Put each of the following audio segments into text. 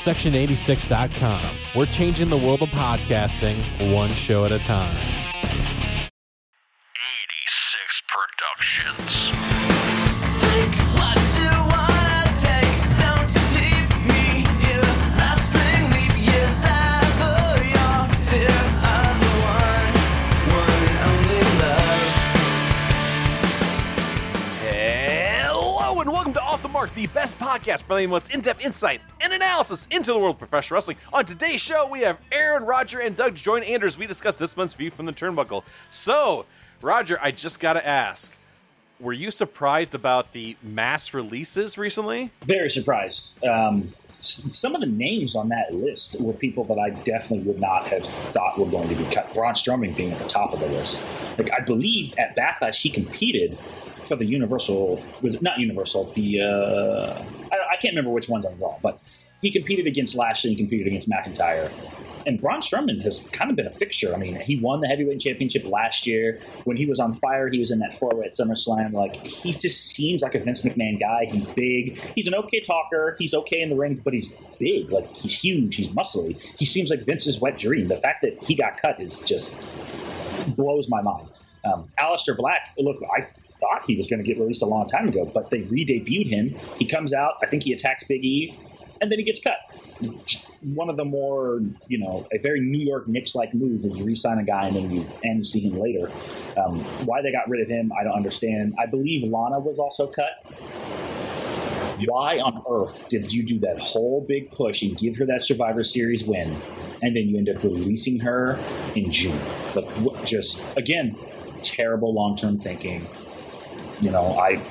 Section86.com. We're changing the world of podcasting one show at a time. 86 Productions. Take what you wanna take. Don't you leave me here. Lasting leap years ever your fear of the one, one and only love. Hello and welcome to Off the Mark, the best podcast for the most in-depth insight and analysis into the world of professional wrestling. On today's show, we have Aaron, Roger, and Doug to join Anders. We discuss this month's view from the turnbuckle. So, Roger, I just got to ask: Were you surprised about the mass releases recently? very surprised. Um, some of the names on that list were people that I definitely would not have thought were going to be cut. Braun Strowman being at the top of the list. Like I believe at Backlash he competed for the Universal. Was not Universal? The uh, I, I can't remember which ones on Raw, but he competed against Lashley. He competed against McIntyre. And Braun Strowman has kind of been a fixture. I mean, he won the heavyweight championship last year. When he was on fire, he was in that four way at SummerSlam. Like, he just seems like a Vince McMahon guy. He's big. He's an okay talker. He's okay in the ring, but he's big. Like, he's huge. He's muscly. He seems like Vince's wet dream. The fact that he got cut is just blows my mind. Um, Aleister Black, look, I thought he was going to get released a long time ago, but they re-debuted him. He comes out, I think he attacks Big E, and then he gets cut. One of the more, you know, a very New York Knicks-like move is you re-sign a guy and then you and see him later. Um, why they got rid of him, I don't understand. I believe Lana was also cut. Why on earth did you do that whole big push and give her that Survivor Series win, and then you end up releasing her in June? Like, just again, terrible long-term thinking. You know, I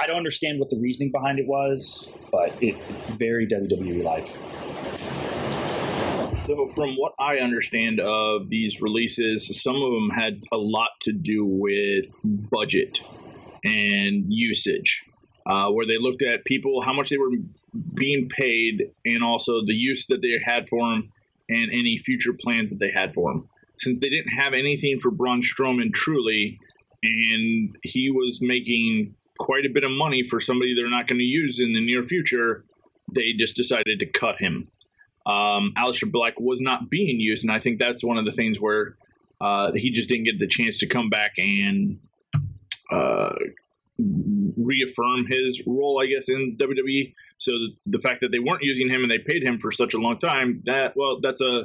I don't understand what the reasoning behind it was, but it very WWE like. So, from what I understand of these releases, some of them had a lot to do with budget and usage, uh, where they looked at people, how much they were being paid, and also the use that they had for them, and any future plans that they had for them. Since they didn't have anything for Braun Strowman truly, and he was making quite a bit of money for somebody they're not going to use in the near future, they just decided to cut him um, Aleister Black was not being used, and I think that's one of the things where uh, he just didn't get the chance to come back and uh, reaffirm his role, I guess, in WWE. So the, the fact that they weren't using him and they paid him for such a long time, that well, that's a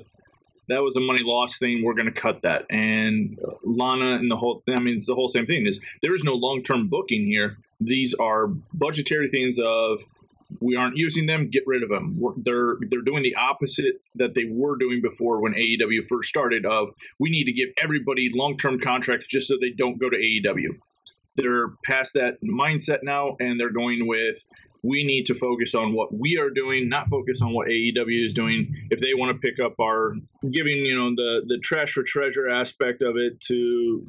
that was a money loss thing. We're going to cut that. And Lana and the whole, I mean, it's the whole same thing is there is no long term booking here. These are budgetary things of we aren't using them, get rid of them. We're, they're they're doing the opposite that they were doing before when AEW first started. Of we need to give everybody long term contracts just so they don't go to AEW. They're past that mindset now, and they're going with we need to focus on what we are doing, not focus on what AEW is doing. If they want to pick up our giving, you know, the the trash for treasure aspect of it to,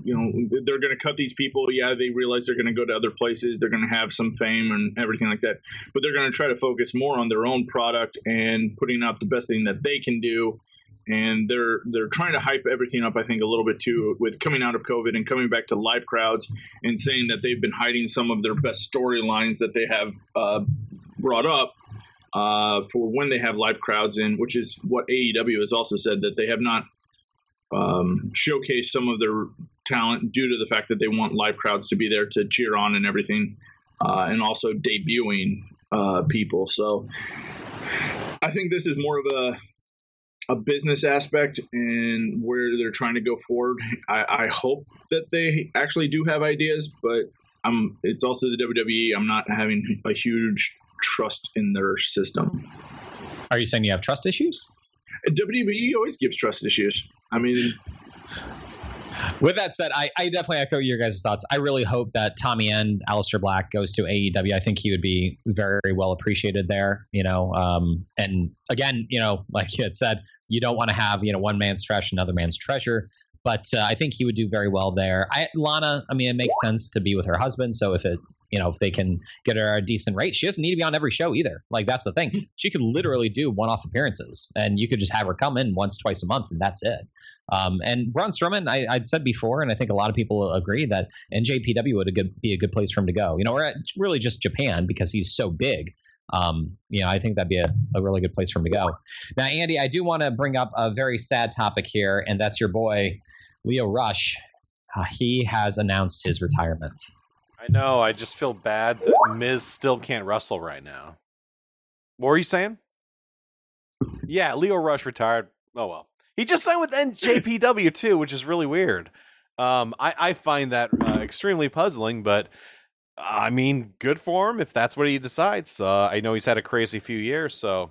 you know, they're going to cut these people. Yeah, they realize they're going to go to other places. They're going to have some fame and everything like that, but they're going to try to focus more on their own product and putting out the best thing that they can do. And they're they're trying to hype everything up. I think a little bit too with coming out of COVID and coming back to live crowds and saying that they've been hiding some of their best storylines that they have uh, brought up uh, for when they have live crowds in, which is what AEW has also said that they have not um, showcased some of their talent due to the fact that they want live crowds to be there to cheer on and everything, uh, and also debuting uh, people. So I think this is more of a a business aspect and where they're trying to go forward. I, I hope that they actually do have ideas, but I'm. It's also the WWE. I'm not having a huge trust in their system. Are you saying you have trust issues? WWE always gives trust issues. I mean, With that said, I, I definitely echo your guys' thoughts. I really hope that Tommy End Aleister Black goes to AEW. I think he would be very well appreciated there. You know, um, and again, you know, like you had said, you don't want to have you know one man's trash, another man's treasure. But uh, I think he would do very well there. I, Lana, I mean, it makes sense to be with her husband. So if it, you know, if they can get her a decent rate, she doesn't need to be on every show either. Like that's the thing. She could literally do one-off appearances, and you could just have her come in once, twice a month, and that's it. Um, and Braun Strowman, I, I'd said before, and I think a lot of people agree that NJPW would a good, be a good place for him to go. You know, or at really just Japan because he's so big. Um, you know, I think that'd be a, a really good place for him to go. Now, Andy, I do want to bring up a very sad topic here, and that's your boy Lio Rush. Uh, he has announced his retirement. I know. I just feel bad that Miz still can't wrestle right now. What were you saying? Yeah, Lio Rush retired. Oh well, he just signed with NJPW too, which is really weird. Um, I, I find that uh, extremely puzzling, but I mean, good for him if that's what he decides. Uh, I know he's had a crazy few years, so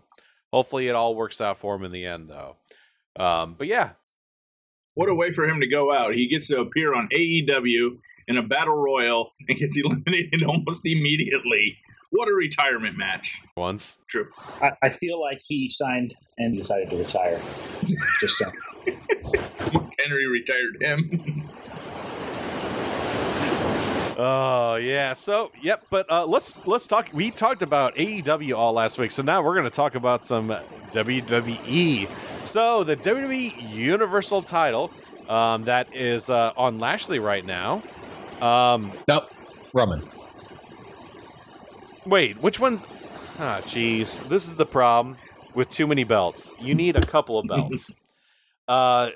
hopefully it all works out for him in the end, though. Um, but yeah, What a way for him to go out. He gets to appear on AEW in a battle royal and gets eliminated almost immediately. What a retirement match. once. True. I, I feel like he signed and decided to retire. Just so. Henry retired him. Oh yeah. So yep. But uh, let's let's talk. We talked about AEW all last week, so now we're going to talk about some WWE. So the WWE Universal Title um, that is uh, on Lashley right now. Um, Nope, Roman. Wait, which one? Ah, jeez. This is the problem with too many belts. You need a couple of belts. uh,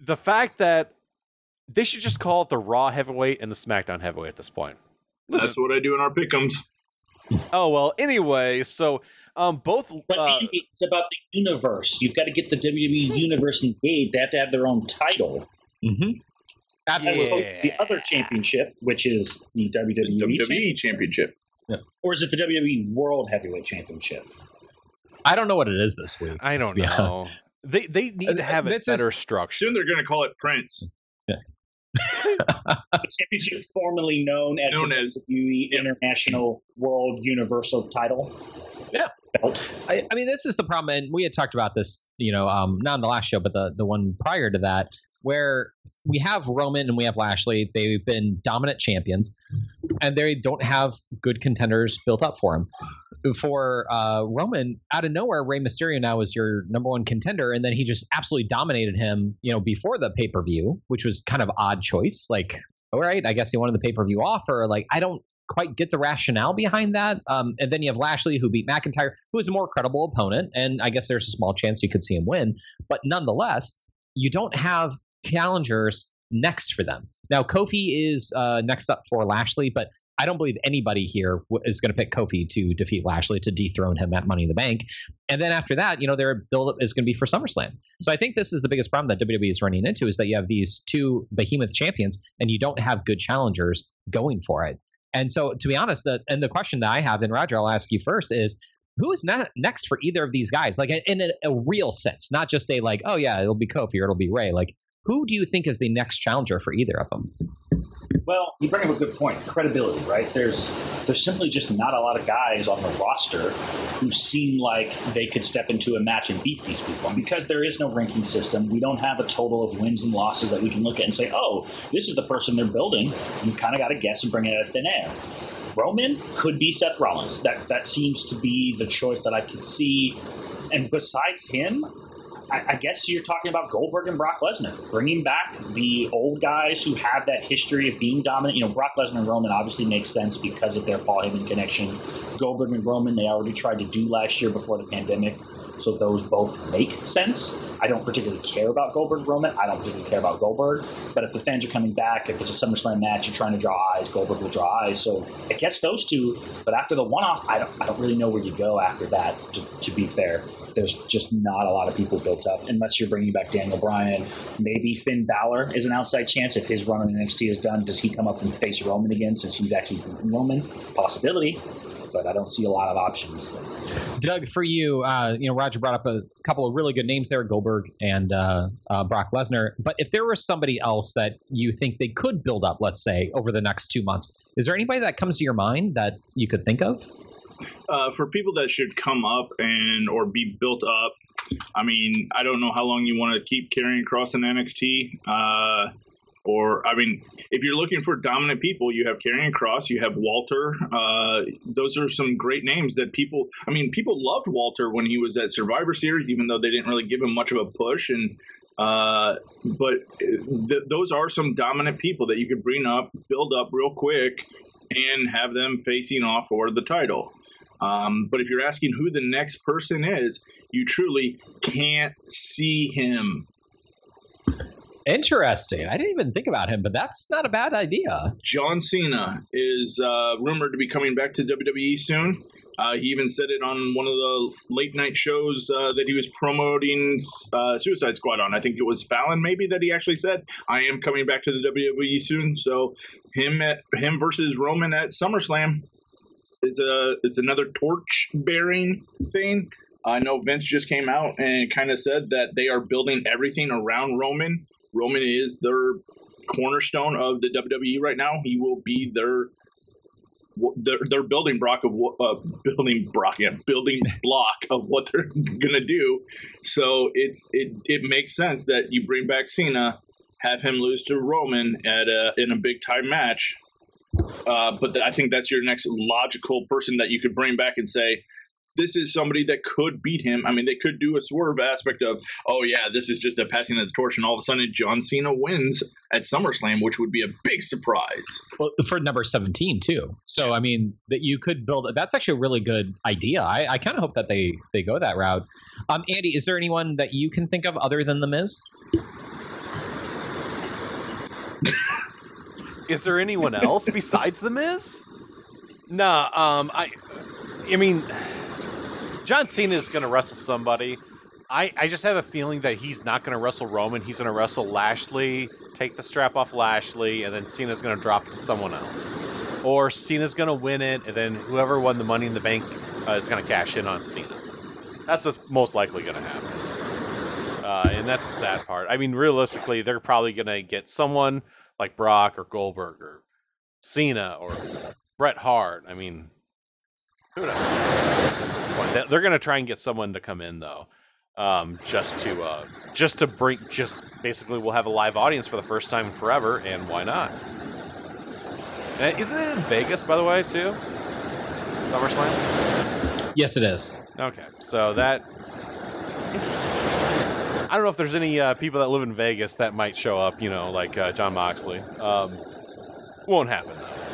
the fact that they should just call it the Raw Heavyweight and the SmackDown Heavyweight at this point. That's what I do in our pickums. Oh well. Anyway, so um, both. But Uh, Andy, it's about the universe. You've got to get the WWE universe engaged. They have to have their own title. Mm-hmm. Absolutely. Yeah. The other championship, which is the WWE, WWE Championship. Or is it the WWE World Heavyweight Championship? I don't know what it is this week. I don't know. honest. They they need Uh, to have it this better is- structured. Soon they're going to call it Prince. The championship formerly known as Known the as- WWE International World Universal Title. Yeah. Belt. I, I mean, this is the problem, and we had talked about this, you know, um, not in the last show, but the the one prior to that, where we have Roman and we have Lashley. They've been dominant champions, and they don't have good contenders built up for him. For uh, Roman, out of nowhere, Rey Mysterio now is your number one contender, and then he just absolutely dominated him, you know, before the pay per view, which was kind of odd choice. Like, all right, I guess he wanted the pay per view offer. Like, I don't quite get the rationale behind that. Um, and then you have Lashley, who beat McIntyre, who is a more credible opponent, and I guess there's a small chance you could see him win. But nonetheless, you don't have challengers next for them. Now, Kofi is uh, next up for Lashley, but I don't believe anybody here is going to pick Kofi to defeat Lashley to dethrone him at Money in the Bank. And then after that, you know, their build-up is going to be for SummerSlam. So I think this is the biggest problem that WWE is running into is that you have these two behemoth champions and you don't have good challengers going for it. And so, to be honest, the and the question that I have, and Roger, I'll ask you first, is who is ne- next for either of these guys? Like in a, a real sense, not just a like, oh yeah, it'll be Kofi or it'll be Rey. Like, who do you think is the next challenger for either of them? Well, you bring up a good point. Credibility, right? There's there's simply just not a lot of guys on the roster who seem like they could step into a match and beat these people. And because there is no ranking system, we don't have a total of wins and losses that we can look at and say, oh, this is the person they're building. You've kind of got to guess and bring it out of thin air. Roman could be Seth Rollins. That that seems to be the choice that I could see. And besides him, I, I guess you're talking about Goldberg and Brock Lesnar, bringing back the old guys who have that history of being dominant. You know, Brock Lesnar and Roman obviously makes sense because of their Paul Heyman connection. Goldberg and Roman, they already tried to do last year before the pandemic, so those both make sense. I don't particularly care about Goldberg Roman. I don't particularly care about Goldberg. But if the fans are coming back, if it's a SummerSlam match, you're trying to draw eyes, Goldberg will draw eyes. So I guess those two. But after the one-off, I don't, I don't really know where you go after that. To, to be fair, there's just not a lot of people built up unless you're bringing back Daniel Bryan. Maybe Finn Balor is an outside chance if his run on NXT is done. Does he come up and face Roman again since he's actually beaten Roman? Possibility, but I don't see a lot of options. Doug, for you, uh, you know, Roger brought up a couple of really good names there, Goldberg and uh, uh, Brock Lesnar. But if there was somebody else that you think they could build up, let's say, over the next two months, is there anybody that comes to your mind that you could think of? Uh, for people that should come up and or be built up. I mean, I don't know how long you want to keep carrying across in NXT. Uh, or I mean, if you're looking for dominant people, you have Karrion Cross, you have Walter. Uh, those are some great names that people. I mean, people loved Walter when he was at Survivor Series, even though they didn't really give him much of a push. And uh, but th- those are some dominant people that you could bring up, build up real quick, and have them facing off for the title. Um, but if you're asking who the next person is, you truly can't see him. Interesting. I didn't even think about him, but that's not a bad idea. John Cena is uh, rumored to be coming back to WWE soon. Uh, he even said it on one of the late night shows uh, that he was promoting uh, Suicide Squad on. I think it was Fallon, maybe that he actually said, "I am coming back to the WWE soon." So him at him versus Roman at SummerSlam is a it's another torch bearing thing. I know Vince just came out and kind of said that they are building everything around Roman. Roman is their cornerstone of the WWE right now. He will be their their, their building block of what uh, building block yeah, building block of what they're gonna do. So it's it it makes sense that you bring back Cena, have him lose to Roman at a in a big time match. Uh, but th- I think that's your next logical person that you could bring back and say, this is somebody that could beat him. I mean, they could do a swerve aspect of, oh yeah, this is just a passing of the torch, and all of a sudden John Cena wins at SummerSlam, which would be a big surprise. Well, for number 17 too. So I mean that you could build that's actually a really good idea. I, I kind of hope that they they go that route. Um Andy, is there anyone that you can think of other than the Miz? Is there anyone else besides the Miz? Nah, um, I, I mean, John Cena is going to wrestle somebody. I, I just have a feeling that he's not going to wrestle Roman. He's going to wrestle Lashley, take the strap off Lashley, and then Cena's going to drop it to someone else. Or Cena's going to win it, and then whoever won the Money in the Bank uh, is going to cash in on Cena. That's what's most likely going to happen. Uh, and that's the sad part. I mean, realistically, they're probably going to get someone like Brock or Goldberg or Cena or Bret Hart. I mean, who knows? At this point, They- they're going to try and get someone to come in though, um, just to uh, just to bring, just basically, we'll have a live audience for the first time in forever, and why not? And isn't it in Vegas, by the way, too? SummerSlam. Yes, it is. Okay, so that. I don't know if there's any uh, people that live in Vegas that might show up. You know, like uh, Jon Moxley. Um, won't happen though.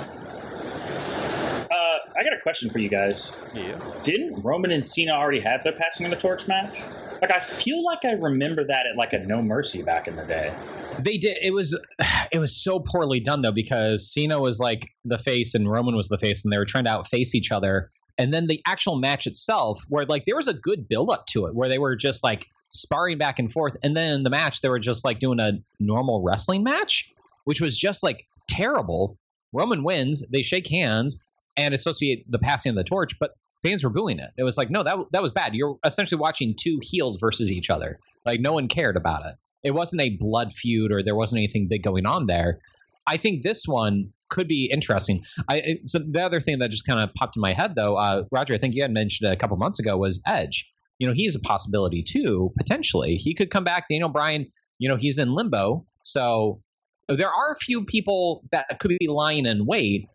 Uh, I got a question for you guys. Yeah. Didn't Roman and Cena already have their passing of the torch match? Like, I feel like I remember that at like a No Mercy back in the day. They did it was it was so poorly done though because Cena was like the face and Roman was the face and they were trying to outface each other. And then the actual match itself, where like there was a good build up to it, where they were just like sparring back and forth, and then in the match they were just like doing a normal wrestling match, which was just like terrible. Roman wins, they shake hands, and it's supposed to be the passing of the torch, but fans were booing it. It was like, no, that that was bad. You're essentially watching two heels versus each other. Like no one cared about it. It wasn't a blood feud or there wasn't anything big going on there. I think this one could be interesting. I so the other thing that just kind of popped in my head though, uh, Roger, I think you had mentioned it a couple months ago was Edge. You know, he's a possibility too, potentially. He could come back. Daniel Bryan, you know, he's in limbo. So there are a few people that could be lying in wait.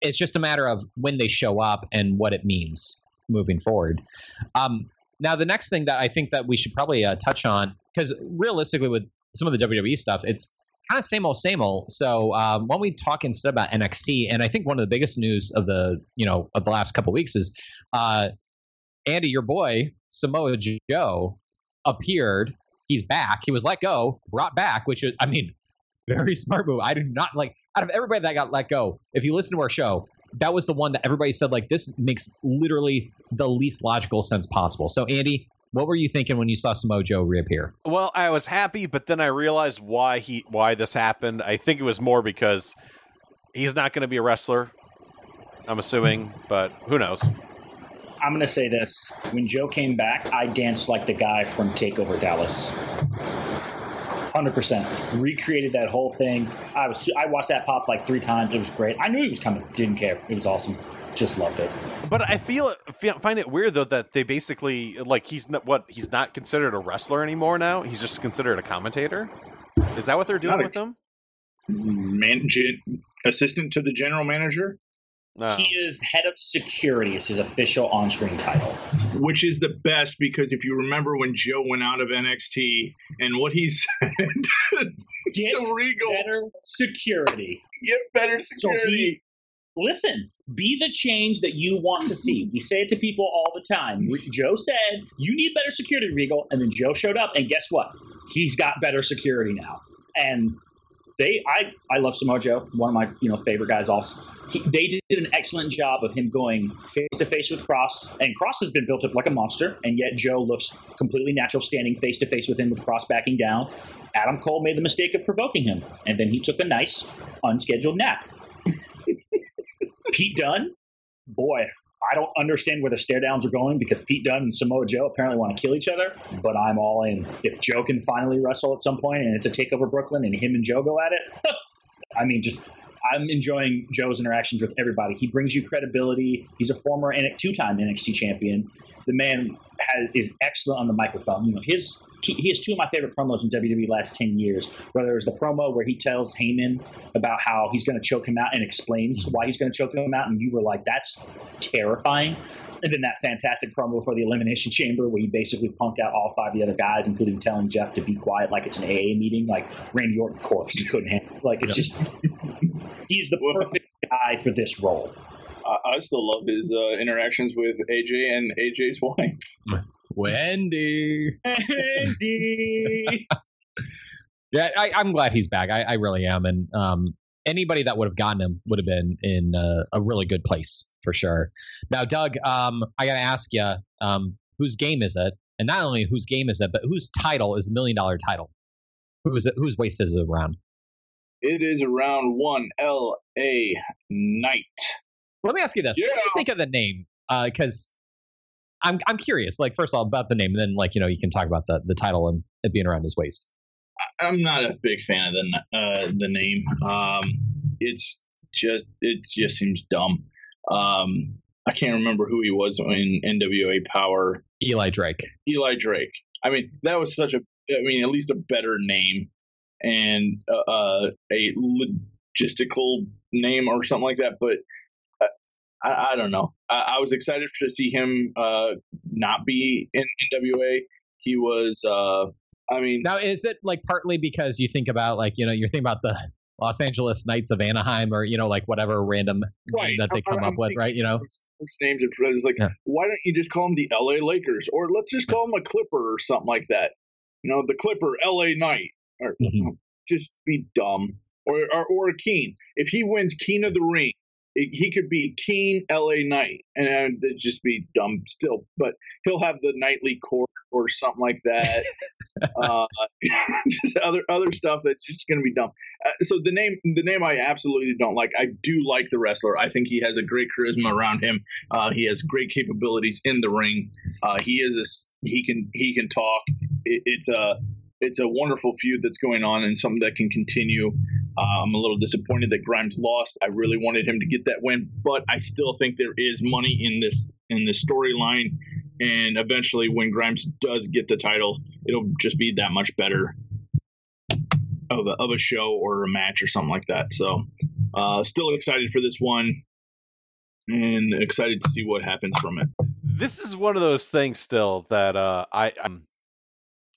It's just a matter of when they show up and what it means moving forward. Um, now, the next thing that I think that we should probably uh, touch on, because realistically, with some of the WWE stuff, it's kind of same old, same old. So um, when we talk instead about NXT, and I think one of the biggest news of the you know of the last couple weeks is uh, Andy, your boy Samoa Joe appeared. He's back. He was let go, brought back, which is, I mean, very smart move. I do not like out of everybody that got let go. If you listen to our show, that was the one that everybody said like this makes literally the least logical sense possible. So Andy, what were you thinking when you saw Samoa Joe reappear? Well, I was happy, but then I realized why he why this happened. I think it was more because he's not going to be a wrestler. I'm assuming, but who knows? I'm going to say this. When Joe came back, I danced like the guy from Takeover Dallas. 100%. Recreated that whole thing. I was I watched that pop like three times. It was great. I knew he was coming. Didn't care. It was awesome. Just loved it. But I feel find it weird though that they basically like he's not what he's not considered a wrestler anymore now. He's just considered a commentator. Is that what they're doing Not a- with him? Man, assistant to the general manager, No. He oh. is head of security. It's his official on-screen title. which is the best because if you remember when Joe went out of NXT and what he said Get to Regal, better security. get better So he- security. listen, be the change that you want to see. We say it to people all the time. Joe said, you need better security, Regal. And then Joe showed up, and guess what? He's got better security now. And they, I, I love Samoa Joe, one of my, you know, favorite guys also. He, they did an excellent job of him going face to face with Cross, and Cross has been built up like a monster, and yet Joe looks completely natural standing face to face with him with Cross backing down. Adam Cole made the mistake of provoking him, and then he took a nice unscheduled nap. Pete Dunne, boy, I don't understand where the stare downs are going because Pete Dunne and Samoa Joe apparently want to kill each other, but I'm all in. If Joe can finally wrestle at some point and it's a takeover Brooklyn and him and Joe go at it, I mean, just I'm enjoying Joe's interactions with everybody. He brings you credibility. He's a former N- two-time NXT champion. The man has, is excellent on the microphone. You know, his two, he has two of my favorite promos in WWE last ten years. Whether it was the promo where he tells Heyman about how he's going to choke him out and explains why he's going to choke him out, and you were like, "That's terrifying." And then that fantastic promo for the Elimination Chamber, where he basically punked out all five of the other guys, including telling Jeff to be quiet, like it's an AA meeting, like Randy Orton corpse. He couldn't handle. Like it's just he's the perfect guy for this role. I, I still love his uh, interactions with AJ and AJ's wife. Wendy. Wendy. Yeah, I, I'm glad he's back. I, I really am. And um, anybody that would have gotten him would have been in uh, a really good place for sure. Now, Doug, um, I got to ask you, um, whose game is it? And not only whose game is it, but whose title is the million dollar title? Who is it? Whose waist is it around? It is around one L A Knight. Let me ask you this: What do you think of the name? Because I'm I'm curious. Like, first of all, about the name, and then like you know you can talk about the the title and it being around his waist. I'm not a big fan of the uh, the name. Um, it's just it just seems dumb. Um, I can't remember who he was in NWA Power. Eli Drake. Eli Drake. I mean, that was such a. I mean, at least a better name and uh, uh, a logistical name or something like that. But uh, I, I don't know. I, I was excited to see him uh, not be in NWA. He was. Uh, I mean, Now, is it like partly because you think about like you know you're thinking about the Los Angeles Knights of Anaheim or you know like whatever random Right. name that they come I'm up with, right? You know, names it's like, Yeah. why don't you just call them the LA Lakers, or let's just call them a Clipper or something like that? You know, the Clipper LA Knight, or Mhm. just be dumb, or or, or a Keen. If he wins Keen of the Ring, he could be teen LA Knight, and it'd just be dumb still. But he'll have the nightly court or something like that. uh, just other other stuff that's just going to be dumb. Uh, so the name the name I absolutely don't like. I do like the wrestler. I think he has a great charisma around him. Uh, he has great capabilities in the ring. Uh, he is a he can he can talk. It, it's a it's a wonderful feud that's going on and something that can continue. Uh, I'm a little disappointed that Grimes lost. I really wanted him to get that win, but I still think there is money in this in this storyline. And eventually, when Grimes does get the title, it'll just be that much better of a, of a show or a match or something like that. So, uh, still excited for this one, and excited to see what happens from it. this is one of those things still that uh I I'm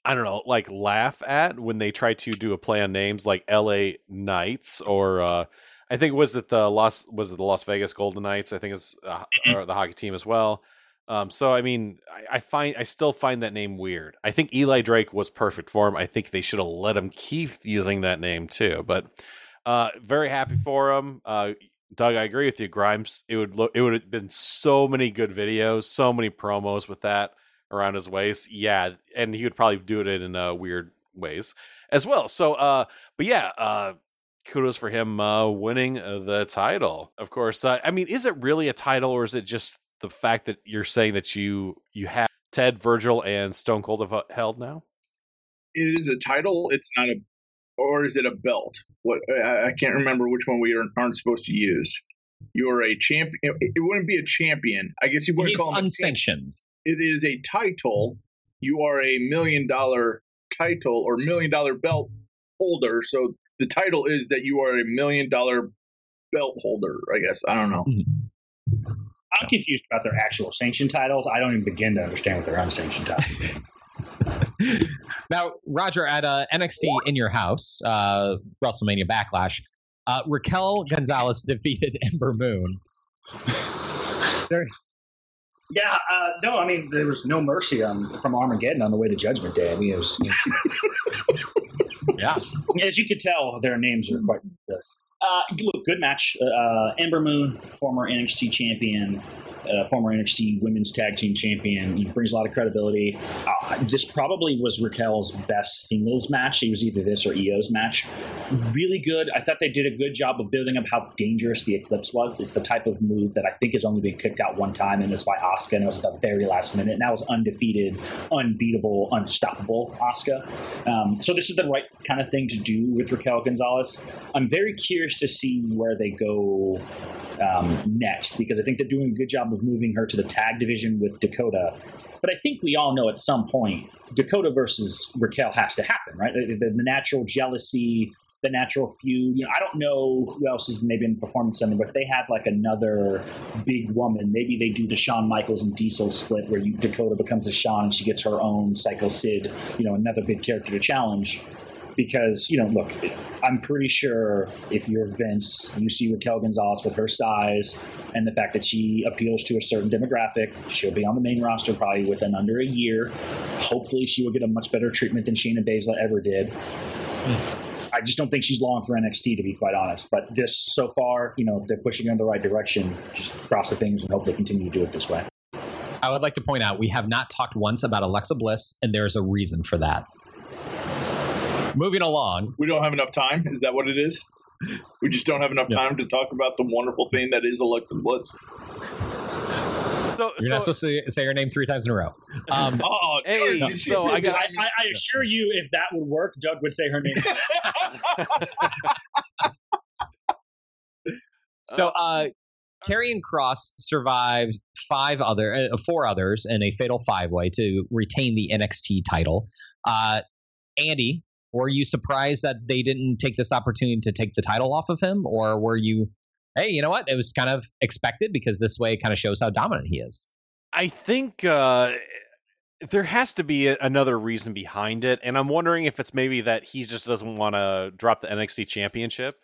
I don't know, like laugh at when they try to do a play on names like LA Knights or uh I think was it the Las was it the Las Vegas Golden Knights? I think it's uh, or the hockey team as well. Um, so I mean, I, I find I still find that name weird. I think Eli Drake was perfect for him. I think they should have let him keep using that name too. But uh, very happy for him. Uh, Doug, I agree with you. Grimes, it would look, it would have been so many good videos, so many promos with that around his waist. Yeah, and he would probably do it in uh, weird ways as well. So, uh, but yeah, uh, kudos for him uh, winning uh, the title. Of course, uh, I mean, is it really a title, or is it just the fact that you're saying that you you have Ted, Virgil, and Stone Cold have uh, held now? It is a title. It's not a, or is it a belt? What I, I can't remember which one we aren't, aren't supposed to use. You're a champion. It wouldn't be a champion. I guess you wouldn't he's call him a champion. unsanctioned. It is a title. You are a million dollar title or million dollar belt holder. So the title is that you are a million dollar belt holder. I guess I don't know. I'm confused about their actual sanction titles. I don't even begin to understand what their unsanctioned titles. Now, Roger, at uh, NXT in your house, uh, WrestleMania Backlash, Uh, Raquel Gonzalez defeated Ember Moon. Yeah, uh, no, I mean there was no mercy on from Armageddon on the way to Judgment Day. I mean, it was Yeah. as you could tell, their names are quite. Uh, look, good match. Uh, Ember Moon, former NXT champion, uh, former NXT Women's Tag Team champion, he brings a lot of credibility. Uh, this probably was Raquel's best singles match. It was either this or Io's match. Really good. I thought they did a good job of building up how dangerous the Eclipse was. It's the type of move that I think has only been kicked out one time, and it's by Asuka, and it was at the very last minute. And that was undefeated, unbeatable, unstoppable Asuka. Um, so this is the right kind of thing to do with Raquel Gonzalez. I'm very curious to see where they go um, next because I think they're doing a good job of moving her to the tag division with Dakota. But I think we all know at some point Dakota versus Raquel has to happen, right? The, the, the natural jealousy, the natural feud. You know, I don't know who else is maybe in the performance center, but if they have like another big woman, maybe they do the Shawn Michaels and Diesel split where you, Dakota becomes a Shawn and she gets her own Psycho Sid, you know, another big character to challenge because you know, look, I'm pretty sure if you're Vince, you see Raquel Gonzalez with her size and the fact that she appeals to a certain demographic, she'll be on the main roster probably within under a year. Hopefully, she will get a much better treatment than Shayna Baszler ever did. I just don't think she's long for NXT, to be quite honest. But this, so far, you know, they're pushing in the right direction. Just cross the fingers and hope they continue to do it this way. I would like to point out we have not talked once about Alexa Bliss, and there's a reason for that. Moving along, We don't have enough time. Is that what it is? We just don't have enough Yeah. time to talk about the wonderful thing that is Alexa Bliss. So, you're not supposed to say her name three times in a row. Um, Oh, hey, Jordan, so I got I, I, I assure you, if that would work, Doug would say her name. So, uh, Karrion Cross survived five other, uh, four others in a fatal five way to retain the NXT title. Uh, Andy, were you surprised that they didn't take this opportunity to take the title off of him, or were you, hey, you know what? It was kind of expected because this way kind of shows how dominant he is. I think uh, there has to be a- another reason behind it, and I'm wondering if it's maybe that he just doesn't want to drop the NXT Championship,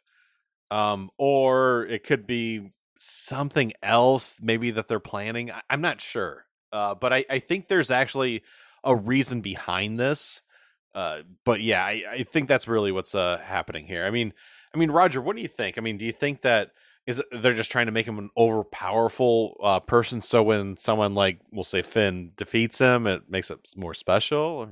um, or it could be something else, maybe that they're planning. I- I'm not sure, uh, but I, I think there's actually a reason behind this. Uh, but yeah, I, I think that's really what's uh, happening here. I mean, I mean, Roger, what do you think? I mean, do you think that is they're just trying to make him an overpowerful uh, person so when someone like we'll say Finn defeats him, it makes it more special? Or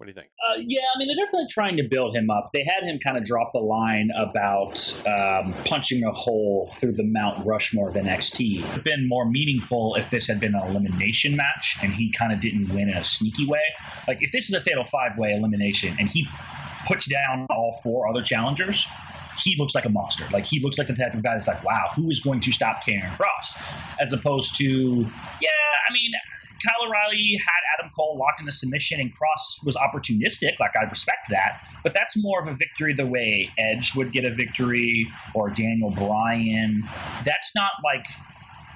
what do you think? Uh, yeah, I mean, they're definitely trying to build him up. They had him kind of drop the line about um, punching a hole through the Mount Rushmore of NXT. It would have been more meaningful if this had been an elimination match and he kind of didn't win in a sneaky way. Like, if this is a fatal five way elimination and he puts down all four other challengers, he looks like a monster. Like he looks like the type of guy that's like, wow, who is going to stop Karrion Cross? As opposed to, yeah, I mean, Kyle O'Reilly had Cole locked in a submission, and Cross was opportunistic. Like I respect that, but that's more of a victory the way Edge would get a victory or Daniel Bryan. That's not like.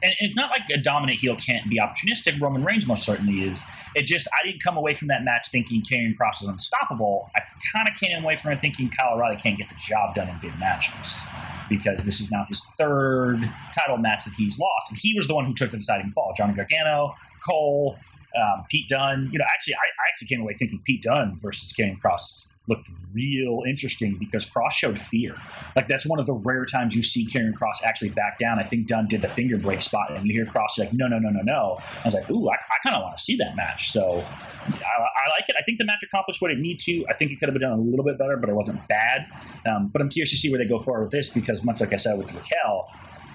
And it's not like a dominant heel can't be opportunistic. Roman Reigns most certainly is. It just I didn't come away from that match thinking Karrion Cross is unstoppable. I kind of came away from it thinking O'Reilly can't get the job done in big matches because this is now his third title match that he's lost, and he was the one who took the deciding fall. Johnny Gargano, Cole, um, Pete Dunne, You know, actually, I, I actually came away thinking Pete Dunne versus Karrion Cross looked real interesting because Cross showed fear. Like that's one of the rare times you see Karrion Cross actually back down. I think Dunne did the finger break spot, and you hear Cross like, "No, no, no, no, no." I was like, "Ooh, I, I kind of want to see that match." So I, I like it. I think the match accomplished what it needed to. I think it could have been done a little bit better, but it wasn't bad. Um, but I'm curious to see where they go forward with this because, much like I said with Raquel,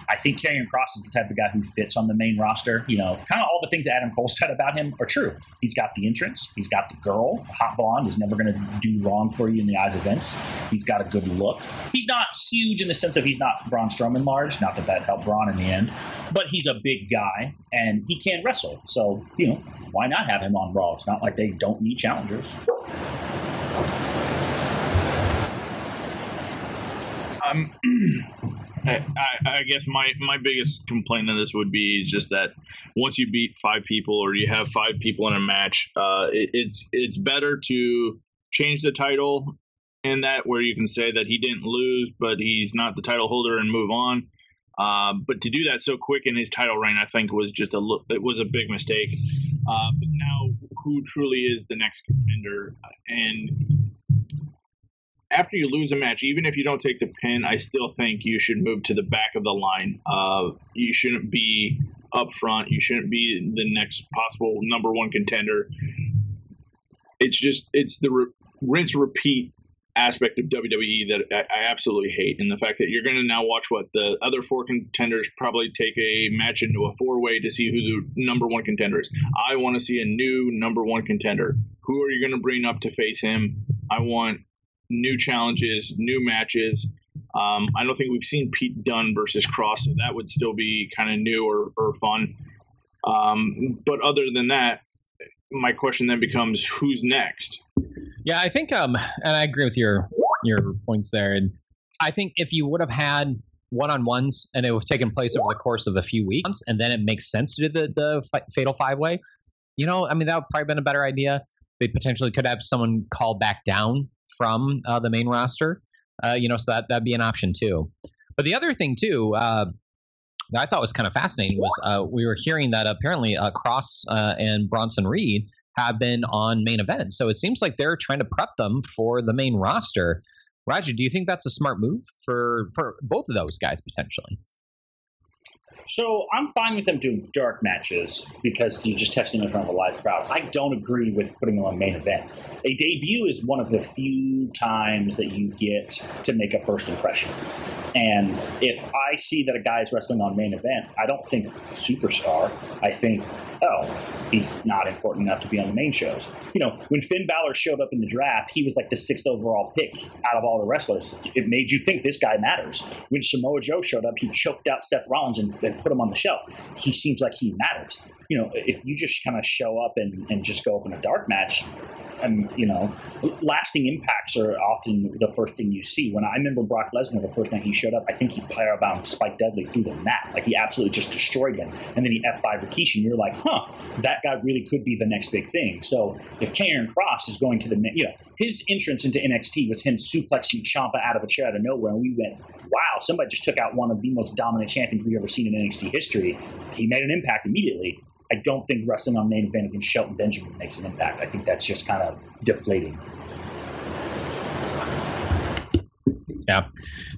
I think Karrion Cross is the type of guy who fits on the main roster. You know, kind of all the things that Adam Cole said about him are true. He's got the entrance, he's got the girl, hot blonde is never going to do wrong for you in the eyes of Vince. He's got a good look. He's not huge in the sense of he's not Braun Strowman large. Not that that helped Braun in the end, but he's a big guy and he can wrestle. So you know, why not have him on Raw? It's not like they don't need challengers. Um, I, I, guess my, my biggest complaint on this would be just that once you beat five people or you have five people in a match, uh, it, it's it's better to change the title in that where you can say that he didn't lose, but he's not the title holder and move on. Um, but to do that so quick in his title reign, I think was just a it was a big mistake. Uh, but now, who truly is the next contender? And after you lose a match, even if you don't take the pin, I still think you should move to the back of the line. Uh, you shouldn't be up front. You shouldn't be the next possible number one contender. It's just it's the re- rinse repeat aspect of WWE that I, I absolutely hate, and the fact that you're going to now watch what the other four contenders probably take a match into a four way to see who the number one contender is. I want to see a new number one contender. Who are you going to bring up to face him? I want new challenges, new matches. Um, I don't think we've seen Pete Dunne versus Cross, so that would still be kind of new or, or fun. Um, but other than that, my question then becomes who's next? Yeah, I think, um, and I agree with your your points there. And I think if you would have had one on ones and it was taking place over the course of a few weeks, and then it makes sense to do the the fatal five way, you know, I mean, that would probably been a better idea. They potentially could have someone called back down from uh, the main roster, uh, you know, so that that'd be an option too. But the other thing too. Uh, that I thought was kind of fascinating was uh, we were hearing that apparently uh, Cross uh, and Bronson Reed have been on main event. So it seems like they're trying to prep them for the main roster. Roger, do you think that's a smart move for for both of those guys potentially? So I'm fine with them doing dark matches because you're just testing in front of a live crowd. I don't agree with putting them on main event. A debut is one of the few times that you get to make a first impression. And if I see that a guy's wrestling on main event, I don't think superstar. I think, oh, he's not important enough to be on the main shows. You know, when Finn Balor showed up in the draft, he was like the sixth overall pick out of all the wrestlers. It made you think this guy matters. When Samoa Joe showed up, he choked out Seth Rollins and, and put him on the shelf. He seems like he matters. You know, if you just kind of show up and, and just go up in a dark match, and you know, lasting impacts are often the first thing you see. When I remember Brock Lesnar, the first night he showed up, I think he powerbound Spike Dudley through the mat, like he absolutely just destroyed him. And then he F5 Rikishi, and you're like, huh, that guy really could be the next big thing. So if Karrion Cross is going to the, you know, his entrance into NXT was him suplexing Ciampa out of a chair out of nowhere, and we went, wow, somebody just took out one of the most dominant champions we've ever seen in NXT history. He made an impact immediately. I don't think wrestling on main event against Shelton Benjamin makes an impact. I think that's just kind of deflating. Yeah.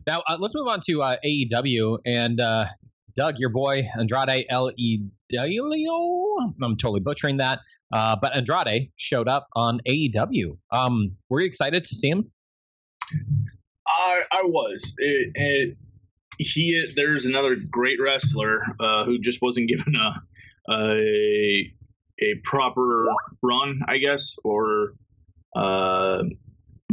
Now uh, let's move on to uh, AEW and uh, Doug, your boy Andrade El Idolio. I'm totally butchering that, uh, but Andrade showed up on AEW. Um, were you excited to see him? I, I was. It, it, he there's another great wrestler uh, who just wasn't given a a a proper run, I guess, or uh,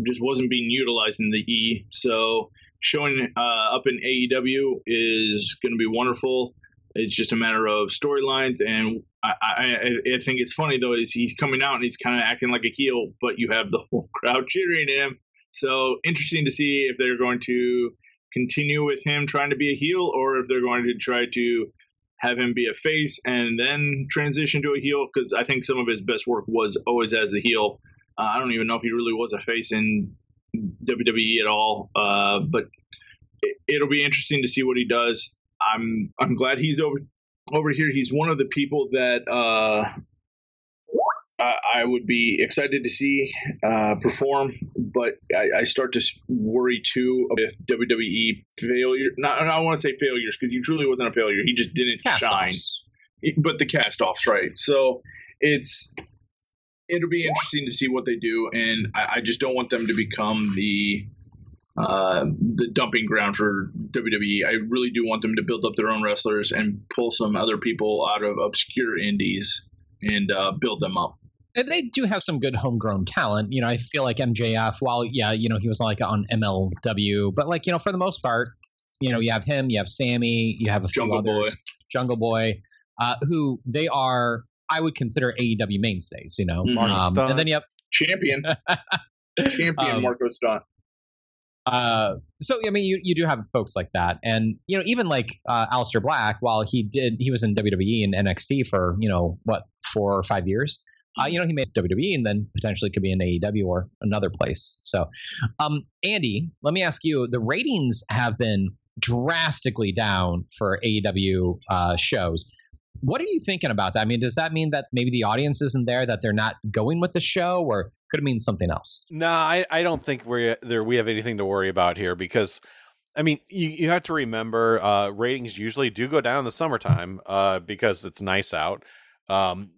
just wasn't being utilized in the E. So showing uh, up in AEW is going to be wonderful. It's just a matter of storylines, and I, I, I think it's funny though is he's coming out and he's kind of acting like a heel, but you have the whole crowd cheering him. So interesting to see if they're going to continue with him trying to be a heel, or if they're going to try to have him be a face and then transition to a heel. Because I think some of his best work was always as a heel. Uh, I don't even know if he really was a face in WWE at all. Uh, but it, it'll be interesting to see what he does. I'm I'm glad he's over over here. He's one of the people that uh, I, I would be excited to see uh, perform, but I, I start to worry too with WWE failure. Not I don't want to say failures because he truly wasn't a failure. He just didn't shine Cast-offs. but the cast offs, right? So it's it'll be interesting to see what they do, and I, I just don't want them to become the uh, the dumping ground for WWE. I really do want them to build up their own wrestlers and pull some other people out of obscure indies and uh, build them up. And they do have some good homegrown talent. You know, I feel like MJF, while yeah, you know, he was like on MLW, but like, you know, for the most part, you know, you have him, you have Sammy, you have a few Jungle others, Boy. Jungle Boy, uh, who they are, I would consider AEW mainstays, you know. Mhm. Um, and then you have Champion, champion Um, Marco Stunt. Uh, so I mean, you, you do have folks like that, and you know, even like uh, Aleister Black, while he did he was in WWE and NXT for you know what four or five years, Uh, you know, he made WWE and then potentially could be in AEW or another place. So, um, Andy, let me ask you: the ratings have been drastically down for AEW uh, shows. What are you thinking about that? I mean, does that mean that maybe the audience isn't there, that they're not going with the show, or could it mean something else? No, I, I don't think we there we have anything to worry about here because I mean you, you have to remember uh, ratings usually do go down in the summertime uh, because it's nice out. Um,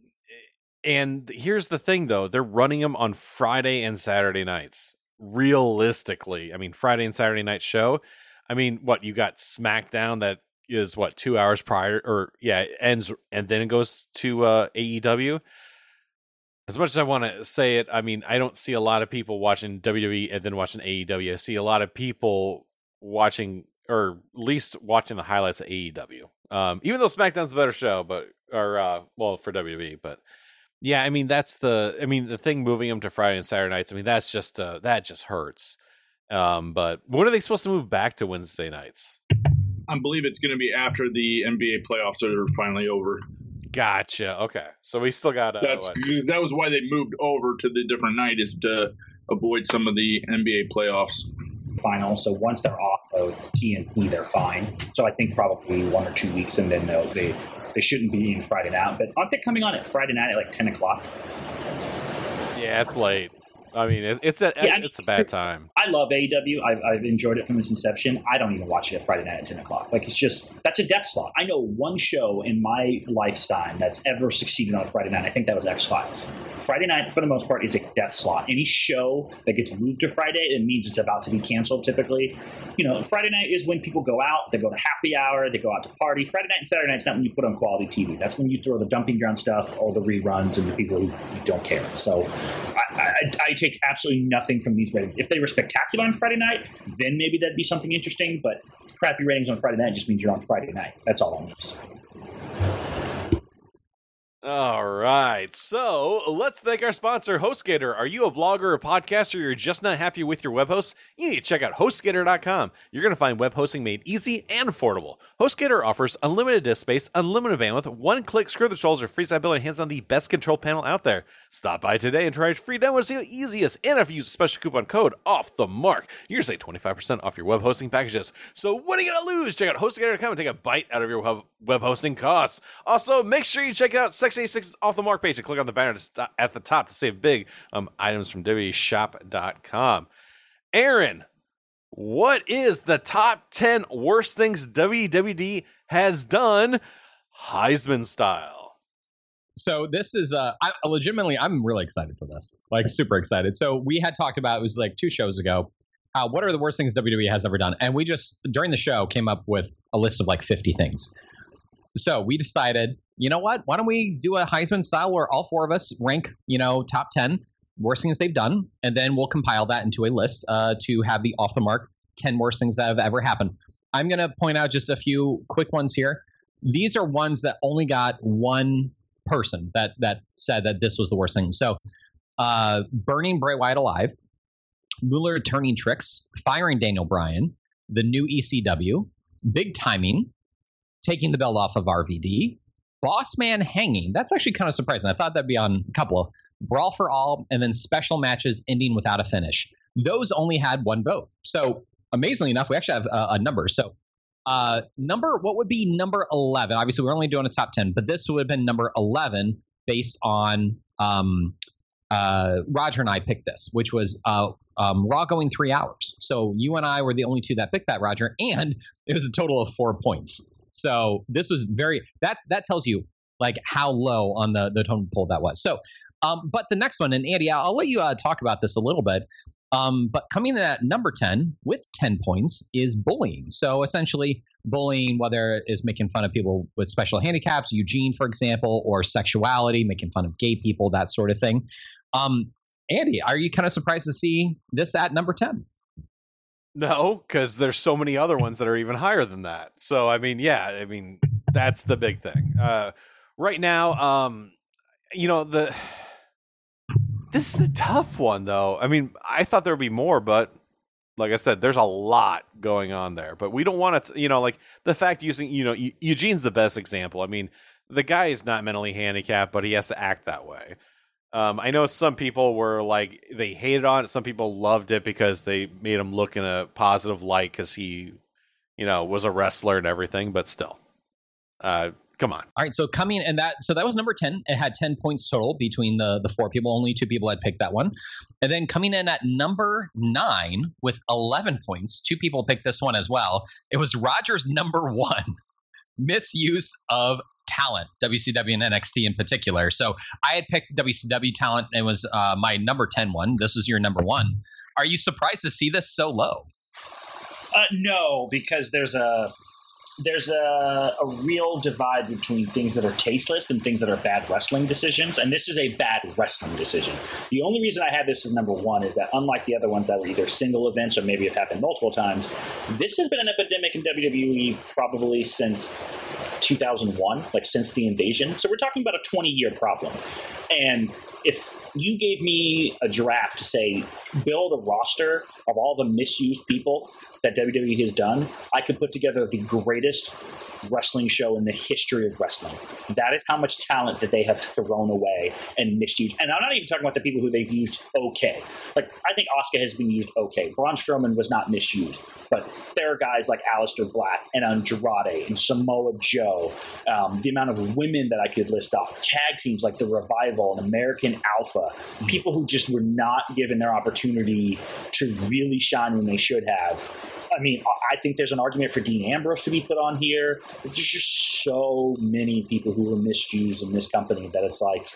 and here's the thing though, they're running them on Friday and Saturday nights. Realistically, I mean Friday and Saturday night show. I mean, what you got SmackDown that is what two hours prior or yeah it ends and then it goes to uh, AEW as much as I want to say it, I mean, I don't see a lot of people watching WWE and then watching AEW. I see a lot of people watching, or at least watching the highlights of AEW. Um, even though SmackDown's a better show, but or uh, well for WWE, but yeah, I mean that's the, I mean the thing moving them to Friday and Saturday nights. I mean that's just uh, that just hurts. Um, but when are they supposed to move back to Wednesday nights? I believe it's going to be after the NBA playoffs are finally over. Gotcha. Okay, so we still got uh, That's because that was why they moved over to the different night is to avoid some of the NBA playoffs. final. So once they're off of TNT, they're fine. So I think probably one or two weeks, and then they'll, they they shouldn't be in Friday night. But aren't they coming on at Friday night at like ten o'clock? Yeah, it's late. I mean, it, it's a Yeah, I mean, it's a bad time. I love AEW. I've, I've enjoyed it from its inception. I don't even watch it Friday night at 10 o'clock. Like, it's just, that's a death slot. I know one show in my lifetime that's ever succeeded on Friday night. I think that was X Files. Friday night, for the most part, is a death slot. Any show that gets moved to Friday, it means it's about to be canceled typically. You know, Friday night is when people go out, they go to happy hour, they go out to party. Friday night and Saturday night is not when you put on quality TV. That's when you throw the dumping ground stuff, all the reruns, and the people who don't care. So I, I, I take absolutely nothing from these ratings. If they were spectacular on Friday night, then maybe that'd be something interesting. But crappy ratings on Friday night just means you're on Friday night. That's all I'm going to say. All right. So let's thank our sponsor, HostGator. Are you a blogger or podcaster? You're just not happy with your web host? You need to check out HostGator.com. You're going to find web hosting made easy and affordable. HostGator offers unlimited disk space, unlimited bandwidth, one click screw controls, or free ability and hands on the best control panel out there. Stop by today and try a free demo to see how easy it is. And if you use a special coupon code off the mark, you're going to save 25% off your web hosting packages. So what are you going to lose? Check out HostGator.com and take a bite out of your web, web hosting costs. Also, make sure you check out Sex 86's off the mark page and click on the banner st- at the top to save big um, items from WWEshop.com. Aaron, what is the top 10 worst things WWE has done Heisman style? So this is uh I legitimately I'm really excited for this. Like super excited. So we had talked about it was like two shows ago. Uh, what are the worst things WWE has ever done? And we just during the show came up with a list of like 50 things. So we decided, you know what? Why don't we do a Heisman style where all four of us rank, you know, top 10 worst things they've done, and then we'll compile that into a list uh, to have the off the mark 10 worst things that have ever happened. I'm going to point out just a few quick ones here. These are ones that only got one person that that said that this was the worst thing. So, uh, burning Bray Wyatt alive, Moolah turning tricks, firing Daniel Bryan, the new ECW, big timing, taking the belt off of RVD, Boss Man hanging. That's actually kind of surprising. I thought that'd be on a couple of Brawl for All, and then special matches ending without a finish. Those only had one vote. So amazingly enough, we actually have a, a number. So uh, number what would be number 11 obviously we're only doing a top 10 but this would have been number 11 based on um, uh, roger and i picked this which was uh, um, raw going three hours so you and i were the only two that picked that roger and it was a total of four points so this was very that's that tells you like how low on the the tone poll that was so um, but the next one and andy i'll, I'll let you uh, talk about this a little bit um, but coming in at number 10 with 10 points is bullying. So essentially, bullying, whether it is making fun of people with special handicaps, Eugene, for example, or sexuality, making fun of gay people, that sort of thing. Um, Andy, are you kind of surprised to see this at number 10? No, because there's so many other ones that are even higher than that. So I mean, yeah, I mean that's the big thing. Uh, right now, um, you know the this is a tough one though. I mean, I thought there would be more, but like I said, there's a lot going on there. But we don't want to, you know, like the fact using, you know, Eu- Eugene's the best example. I mean, the guy is not mentally handicapped, but he has to act that way. Um, I know some people were like they hated on it. Some people loved it because they made him look in a positive light because he, you know, was a wrestler and everything. But still, uh, come on. All right, so coming and that so that was number 10. It had 10 points total between the the four people. Only two people had picked that one. And then coming in at number 9 with 11 points, two people picked this one as well. It was Rogers number 1. Misuse of talent, WCW and NXT in particular. So I had picked WCW talent and it was uh, my number 10 one. This was your number 1. Are you surprised to see this so low? Uh, no, because there's a there's a, a real divide between things that are tasteless and things that are bad wrestling decisions, and this is a bad wrestling decision. The only reason I had this as number one is that unlike the other ones that were either single events or maybe have happened multiple times, this has been an epidemic in WWE probably since 2001, like since the invasion. So we're talking about a 20 year problem. And if you gave me a draft to say build a roster of all the misused people that WWE has done, I could put together the greatest wrestling show in the history of wrestling. That is how much talent that they have thrown away and misused. And I'm not even talking about the people who they've used okay. Like I think Oscar has been used okay. Braun Strowman was not misused, but there are guys like Aleister Black and Andrade and Samoa Joe. Um, the amount of women that I could list off, tag teams like the Revival and American Alpha, people who just were not given their opportunity to really shine when they should have. I mean, I think there's an argument for Dean Ambrose to be put on here. There's just so many people who were misused in this company that it's like,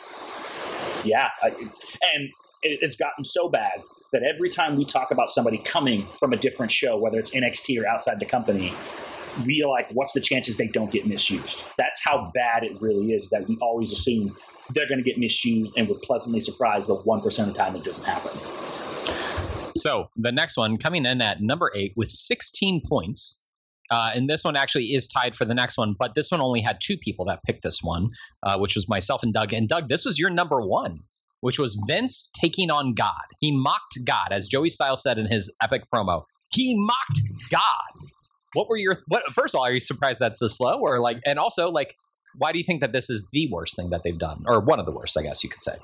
yeah. I, and it, it's gotten so bad that every time we talk about somebody coming from a different show, whether it's NXT or outside the company, we are like, what's the chances they don't get misused? That's how bad it really is, that we always assume they're going to get misused and we're pleasantly surprised the 1% of the time it doesn't happen. So the next one coming in at number eight with 16 points. Uh, and this one actually is tied for the next one, but this one only had two people that picked this one, uh, which was myself and Doug. And Doug, this was your number one, which was Vince taking on God. He mocked God, as Joey Styles said in his epic promo. He mocked God. What were your what? First of all, are you surprised that's this slow, or like, and also like, why do you think that this is the worst thing that they've done, or one of the worst, I guess you could say?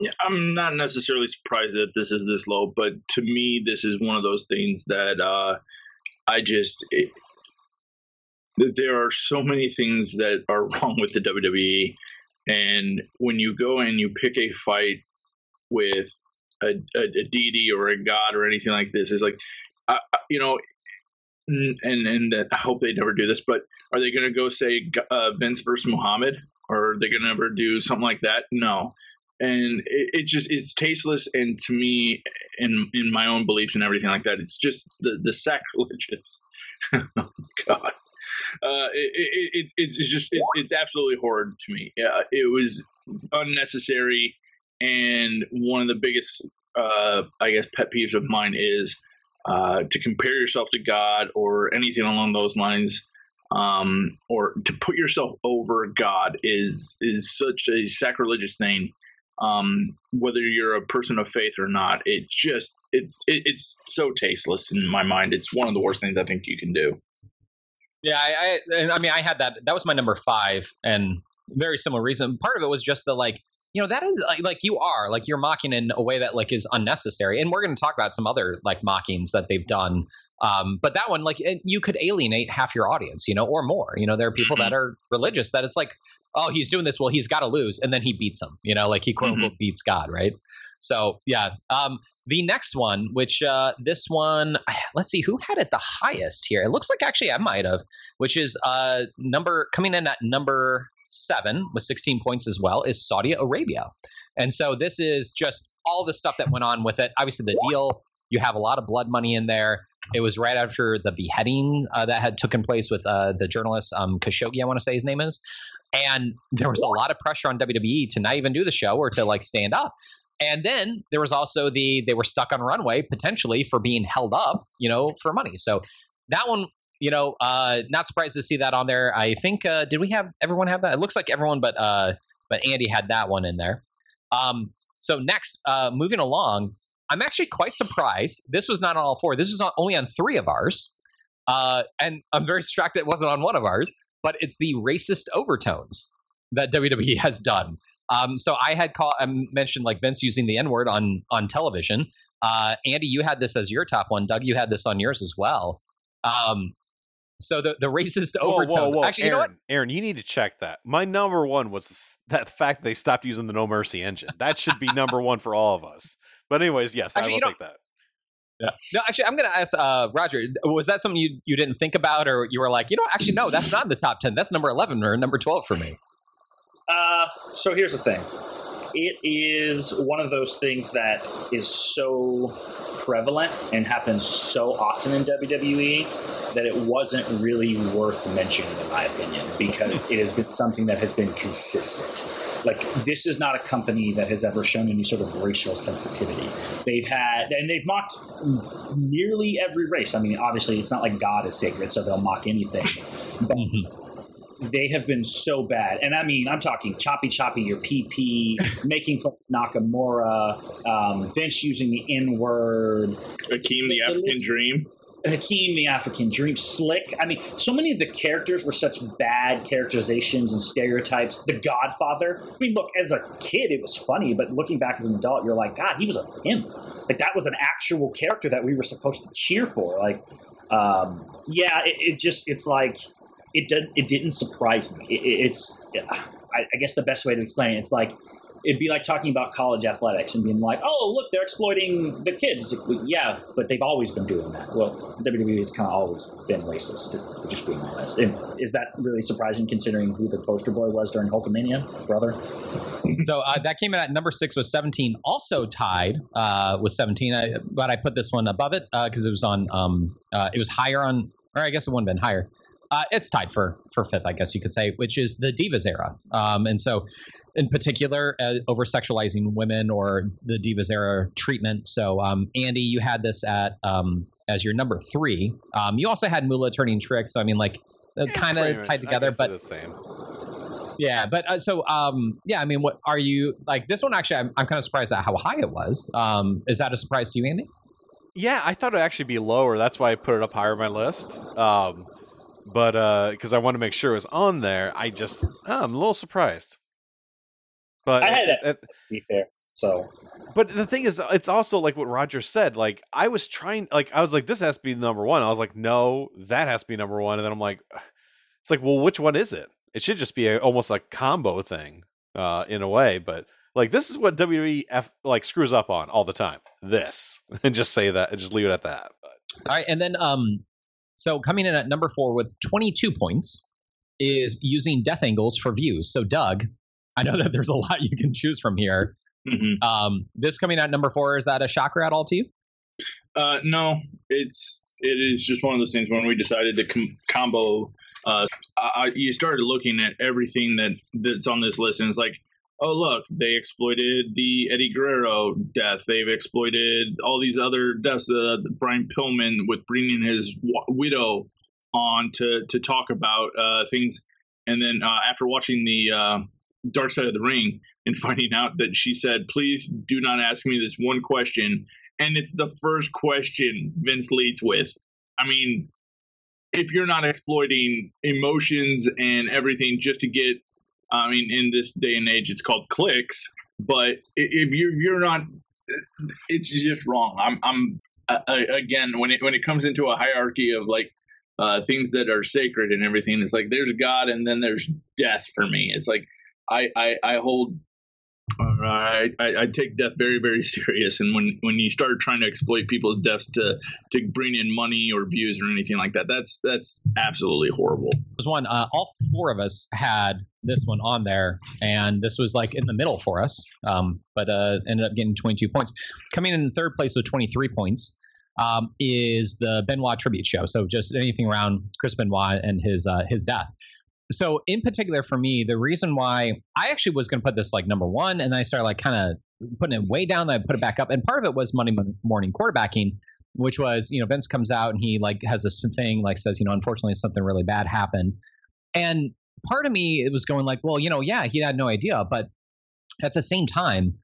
Yeah, I'm not necessarily surprised that this is this low, but to me, this is one of those things that uh, I just. It, there are so many things that are wrong with the WWE, and when you go and you pick a fight with a, a, a deity or a god or anything like this, is like, uh, you know, and and that I hope they never do this, but are they going to go say uh, Vince versus Muhammad, or are they going to ever do something like that? No. And it, it, just it's tasteless and to me in in my own beliefs and everything like that it's just the the sacrilegious. Oh god. Uh, it, it, it's, it's just it's, it's absolutely horrid to me. Yeah it was unnecessary and one of the biggest uh, i guess pet peeves of mine is uh, to compare yourself to god or anything along those lines um, or to put yourself over god is is such a sacrilegious thing um, whether you're a person of faith or not. It's just it's it, it's so tasteless in my mind. It's one of the worst things I think you can do. Yeah, I, I I mean I had that. That was my number five, and very similar reason. Part of it was just the like you know that is like, like you are like you're mocking in a way that like is unnecessary and we're going to talk about some other like mockings that they've done um, but that one like you could alienate half your audience you know or more you know there are people that are religious that it's like oh he's doing this well he's got to lose and then he beats him you know like he quote unquote beats god right so yeah um, the next one which uh, this one let's see who had it the highest here it looks like actually i might have which is uh number coming in at number seven with 16 points as well is Saudi Arabia. And so this is just all the stuff that went on with it. Obviously, the deal, you have a lot of blood money in there. It was right after the beheading uh, that had taken place with uh, the journalist um, Khashoggi, I want to say his name is. And there was a lot of pressure on WWE to not even do the show or to like stand up. And then there was also the they were stuck on runway potentially for being held up, you know, for money. So that one you know, uh, not surprised to see that on there. I think uh, did we have everyone have that? It looks like everyone, but uh, but Andy had that one in there. Um, so next, uh, moving along, I'm actually quite surprised. This was not on all four. This was on, only on three of ours, uh, and I'm very shocked it wasn't on one of ours. But it's the racist overtones that WWE has done. Um, so I had call, I mentioned like Vince using the N word on on television. Uh, Andy, you had this as your top one. Doug, you had this on yours as well. Um, so the the racist overtones. whoa, whoa. Actually, you know what? Aaron, Aaron, you need to check that. My number one was that fact they stopped using the No Mercy engine. That should be number one for all of us. But anyways, yes, Actually, I you will know- take that. Yeah. No, actually, I'm going to ask uh, Roger. Was that something you you didn't think about, or you were like, you know, actually, no, that's not in the top ten. That's number eleven or number twelve for me. Uh, so here's the thing. It is one of those things that is so prevalent and happens so often in WWE that it wasn't really worth mentioning, in my opinion, because it has been something that has been consistent. Like, this is not a company that has ever shown any sort of racial sensitivity. They've had, and they've mocked nearly every race. I mean, obviously, it's not like God is sacred, so they'll mock anything. But mm-hmm. They have been so bad. And I mean, I'm talking choppy choppy your PP, making fun of Nakamura, um, Vince using the N word, Akeem, the African Dream. Hakeem, the African Dream, Slick. I mean, so many of the characters were such bad characterizations and stereotypes. The Godfather. I mean, look, as a kid, it was funny, but looking back as an adult, you're like, God, he was a pimp. Like that was an actual character that we were supposed to cheer for. Like, um, yeah, it, it just it's like it did it didn't surprise me. It, it- it's I, I guess the best way to explain it, it's like it'd be like talking about college athletics and being like, oh look, they're exploiting the kids. Like, yeah, but they've always been doing that. Well, WWE has kind of always been racist, just being honest. And is that really surprising considering who the poster boy was during Hulkamania, brother? So uh, that came in at number six with 17, also tied uh, with 17. I, but I put this one above it because it was on. Um, uh, it was higher on, or I guess it wouldn't have been higher. Uh, it's tied for for fifth, I guess you could say, which is the Divas era. Um, and so, in particular, uh, over sexualizing women or the Divas era treatment. So, um, Andy, you had this at um, as your number three. Um, you also had Moolah turning tricks. So, I mean, like Yeah, kind of tied together, but is same. yeah, but uh, so um, yeah, I mean, what are you like? This one actually, I'm, I'm kind of surprised at how high it was. Um, is that a surprise to you, Andy? Yeah, I thought it'd actually be lower. That's why I put it up higher on my list. Um, but uh because I want to make sure it was on there, I just oh, I'm a little surprised. But I had it. uh, be fair, so but the thing is, it's also like what Roger said. Like I was trying, like I was like, this has to be number one. I was like, no, that has to be number one. And then I'm like, it's like, well, which one is it? It should just be a, almost like combo thing, uh, in a way. But like this is what WWF like screws up on all the time. This and just say that and just leave it at that. But, All right, and then um, so coming in at number four with 22 points is using death angles for views. So Doug, I know that there's a lot you can choose from here. Mhm. Um, this coming at number four is that a shocker at all to you? Uh, no, it's it is just one of those things when we decided to com- combo. Uh, I, you started looking at everything that that's on this list, and it's like, oh look, they exploited the Eddie Guerrero death. They've exploited all these other deaths. Uh, Brian Pillman with bringing his w- widow on to to talk about uh, things, and then uh, after watching the uh, Dark Side of the Ring and finding out that she said, "Please do not ask me this one question." and it's the first question Vince leads with. I mean, if you're not exploiting emotions and everything just to get, I mean, in this day and age, it's called clicks. But if you're you're not, it's just wrong. I'm I'm uh, again when it when it comes into a hierarchy of like uh, things that are sacred and everything, it's like there's God and then there's death for me. It's like I I, I hold I, I, I take death very, very serious. And when, when you start trying to exploit people's deaths to, to bring in money or views or anything like that, that's that's absolutely horrible. There's one. Uh, all four of us had this one on there, and this was like in the middle for us. Um, but uh, ended up getting 22 points. Coming in third place with 23 points um, is the Benoit tribute show. So just anything around Chris Benoit and his uh, his death. So in particular for me, the reason why I actually was going to put this like number one, and I started like kind of putting it way down, then I put it back up, and part of it was Monday morning quarterbacking which was you know Vince comes out and he like has this thing like says you know unfortunately something really bad happened, and part of me it was going like well you know yeah he had no idea, but at the same time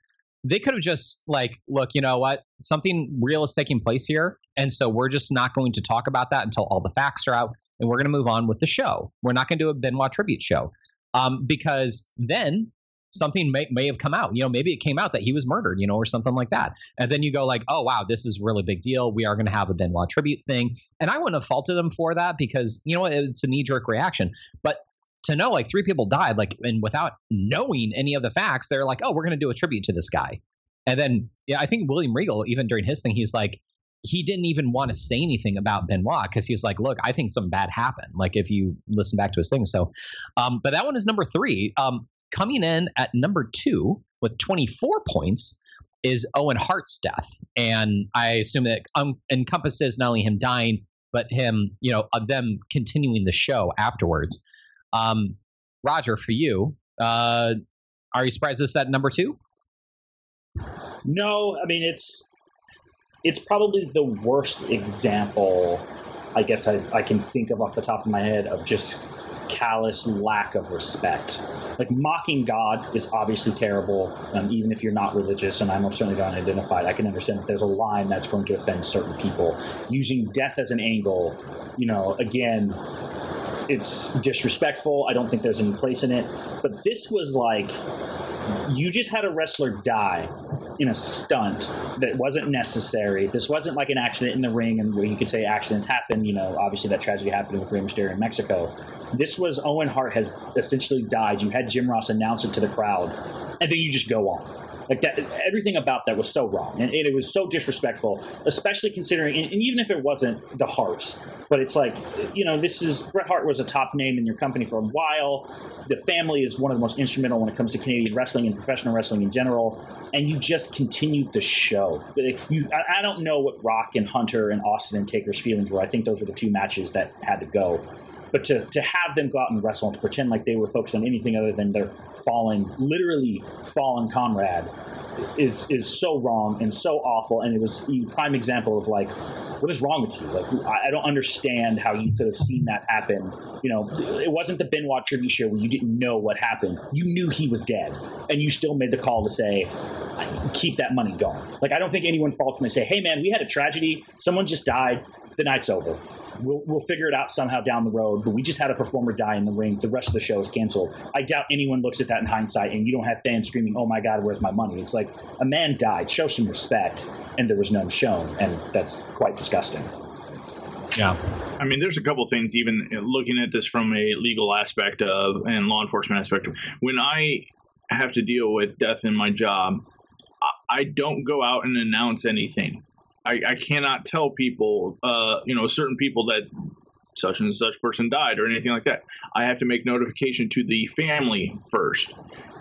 they could have just like look you know what? Something real is taking place here, and so we're just not going to talk about that until all the facts are out, and we're going to move on with the show. We're not going to do a Benoit tribute show um, because then something may, may have come out. You know, maybe it came out that he was murdered, you know, or something like that. And then you go like, oh wow, this is really big deal. We are going to have a Benoit tribute thing, and I wouldn't have faulted him for that because you know it's a knee jerk reaction. But to know like three people died, like, and without knowing any of the facts, they're like, oh, we're going to do a tribute to this guy. And then, yeah, I think William Regal, even during his thing, he's like, he didn't even want to say anything about Benoit because he's like, look, I think something bad happened. Like if you listen back to his thing. So, um, but that one is number three. Um, coming in at number two with 24 points is Owen Hart's death. And I assume that um, encompasses not only him dying, but him, you know, of them continuing the show afterwards. Um, Roger, for you, uh, are you surprised this at number two? No, I mean it's it's probably the worst example I guess I, I can think of off the top of my head of just callous lack of respect. Like mocking God is obviously terrible, um, even if you're not religious, and I'm certainly not identified. I can understand that there's a line that's going to offend certain people. Using death as an angle, you know, again, it's disrespectful. I don't think there's any place in it. But this was like you just had a wrestler die in a stunt that wasn't necessary. This wasn't like an accident in the ring, and where you could say accidents happen. You know, obviously that tragedy happened with Rey Mysterio in Mexico. This was Owen Hart has essentially died. You had Jim Ross announce it to the crowd, and then you just go on. Like that, everything about that was so wrong, and it, it was so disrespectful, especially considering, and, and even if it wasn't the Hearts, but it's like, you know, this is Bret Hart was a top name in your company for a while. The family is one of the most instrumental when it comes to Canadian wrestling and professional wrestling in general, and you just continued the show. You, I, I don't know what Rock and Hunter and Austin and Taker's feelings were. I think those were the two matches that had to go. But to, to have them go out and wrestle and to pretend like they were focused on anything other than their fallen, literally fallen comrade, is is so wrong and so awful. And it was a prime example of like, what is wrong with you? Like, I I don't understand how you could have seen that happen. You know, it wasn't the Benoit tribute show where you didn't know what happened. You knew he was dead, and you still made the call to say, keep that money going. Like, I don't think anyone faults when they say, hey, man, we had a tragedy. Someone just died. The night's over. We'll, we'll figure it out somehow down the road, but we just had a performer die in the ring. The rest of the show is canceled. I doubt anyone looks at that in hindsight, and you don't have fans screaming, oh my God, where's my money? It's like a man died. Show some respect, and there was none shown, and that's quite disgusting. Yeah. I mean, there's a couple things, even looking at this from a legal aspect of and law enforcement aspect. Of, when I have to deal with death in my job, I, I don't go out and announce anything. I, I cannot tell people, uh, you know, certain people that such and such person died or anything like that. I have to make notification to the family first.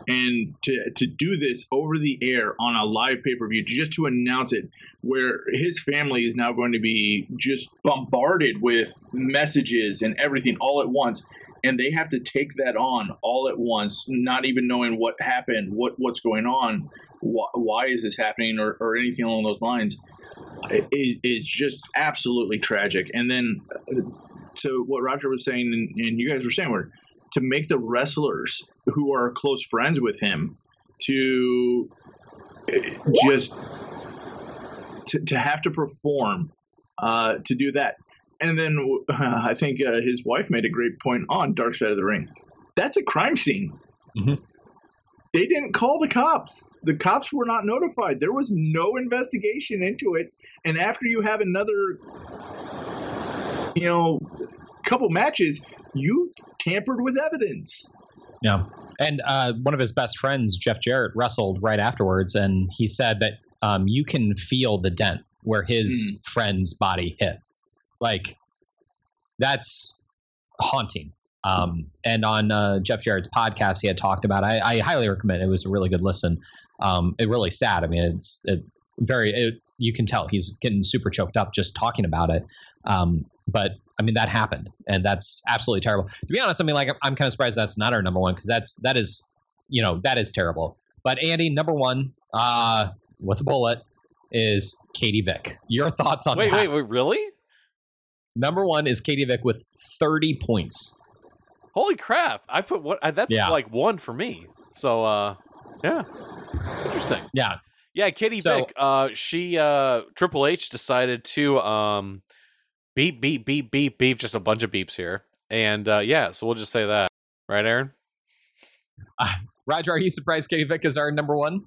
And to, to do this over the air on a live pay per view, just to announce it, where his family is now going to be just bombarded with messages and everything all at once, and they have to take that on all at once, not even knowing what happened, what what's going on, why, why is this happening, or, or anything along those lines, is, is just absolutely tragic. And then uh, to what Roger was saying, and, and you guys were saying, were to make the wrestlers who are close friends with him to uh, just to, to have to perform uh, to do that. And then uh, I think uh, his wife made a great point on Dark Side of the Ring. That's a crime scene. Mhm. They didn't call the cops. The cops were not notified. There was no investigation into it. And after you have another, you know, couple matches, you tampered with evidence. Yeah. And uh, one of his best friends, Jeff Jarrett, wrestled right afterwards, and he said that um, you can feel the dent where his friend's body hit. Like, that's haunting. Um, and on uh, Jeff Jarrett's podcast, he had talked about. I, I highly recommend. It. it was a really good listen. Um, it really sad. I mean, it's it very. It, you can tell he's getting super choked up just talking about it. Um, but I mean, that happened, and that's absolutely terrible. To be honest, I mean, like I'm, kind of surprised that's not our number one because that's that is, you know, that is terrible. But Andy, number one, uh, with a bullet, is Katie Vick. Your thoughts on Wait, that? wait, wait, really? Number one is Katie Vick with 30 points. Holy crap! I put what? That's Yeah. like one for me. So, uh, yeah, interesting. Yeah, Yeah, Katie So- Vick. Uh, she uh, Triple H decided to um, beep, beep, beep, beep, beep. Just a bunch of beeps here, and uh, yeah. So we'll just say that, right, Aaron? Roger, are you surprised Katie Vick is our number one?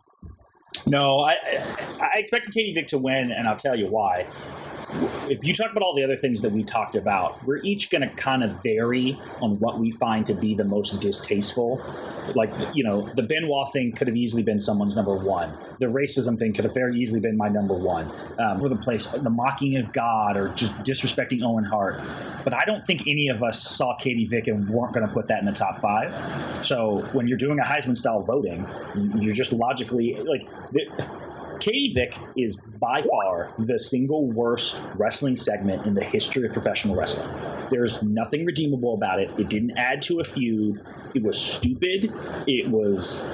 No, I, I I expected Katie Vick to win, and I'll tell you why. If you talk about all the other things that we talked about, we're each going to kind of vary on what we find to be the most distasteful. Like, you know, the Benoit thing could have easily been someone's number one. The racism thing could have very easily been my number one. Um, for the place, the mocking of God or just disrespecting Owen Hart. But I don't think any of us saw Katie Vick and weren't going to put that in the top five. So when you're doing a Heisman style voting, you're just logically like. Katie Vick is by far the single worst wrestling segment in the history of professional wrestling. There's nothing redeemable about it. It didn't add to a feud. It was stupid. It was.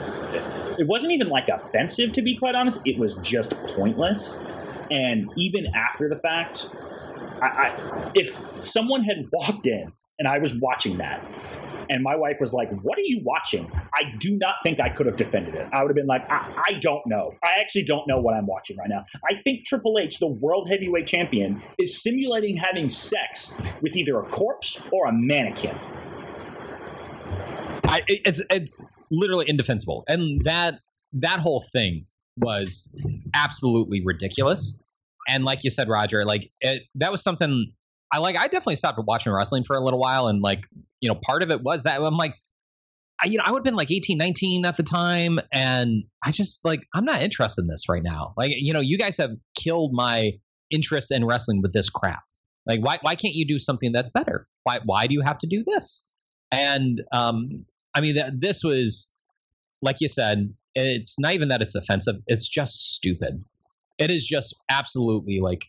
It wasn't even like offensive, to be quite honest. It was just pointless. And even after the fact, I, I, if someone had walked in and I was watching that, and my wife was like, What are you watching? I do not think I could have defended it. I would have been like, I, I don't know. I actually don't know what I'm watching right now. I think Triple H, the world heavyweight champion, is simulating having sex with either a corpse or a mannequin. I, it's it's literally indefensible, and that that whole thing was absolutely ridiculous. And like you said, Roger, like it, that was something I like. I definitely stopped watching wrestling for a little while, and like you know, part of it was that I'm like, I, you know, I would have been like 18, 19 at the time, and I just like I'm not interested in this right now. Like you know, you guys have killed my interest in wrestling with this crap. Like why why can't you do something that's better? Why why do you have to do this? And um, I mean, th- this was, like you said, it's not even that it's offensive. It's just stupid. It is just absolutely like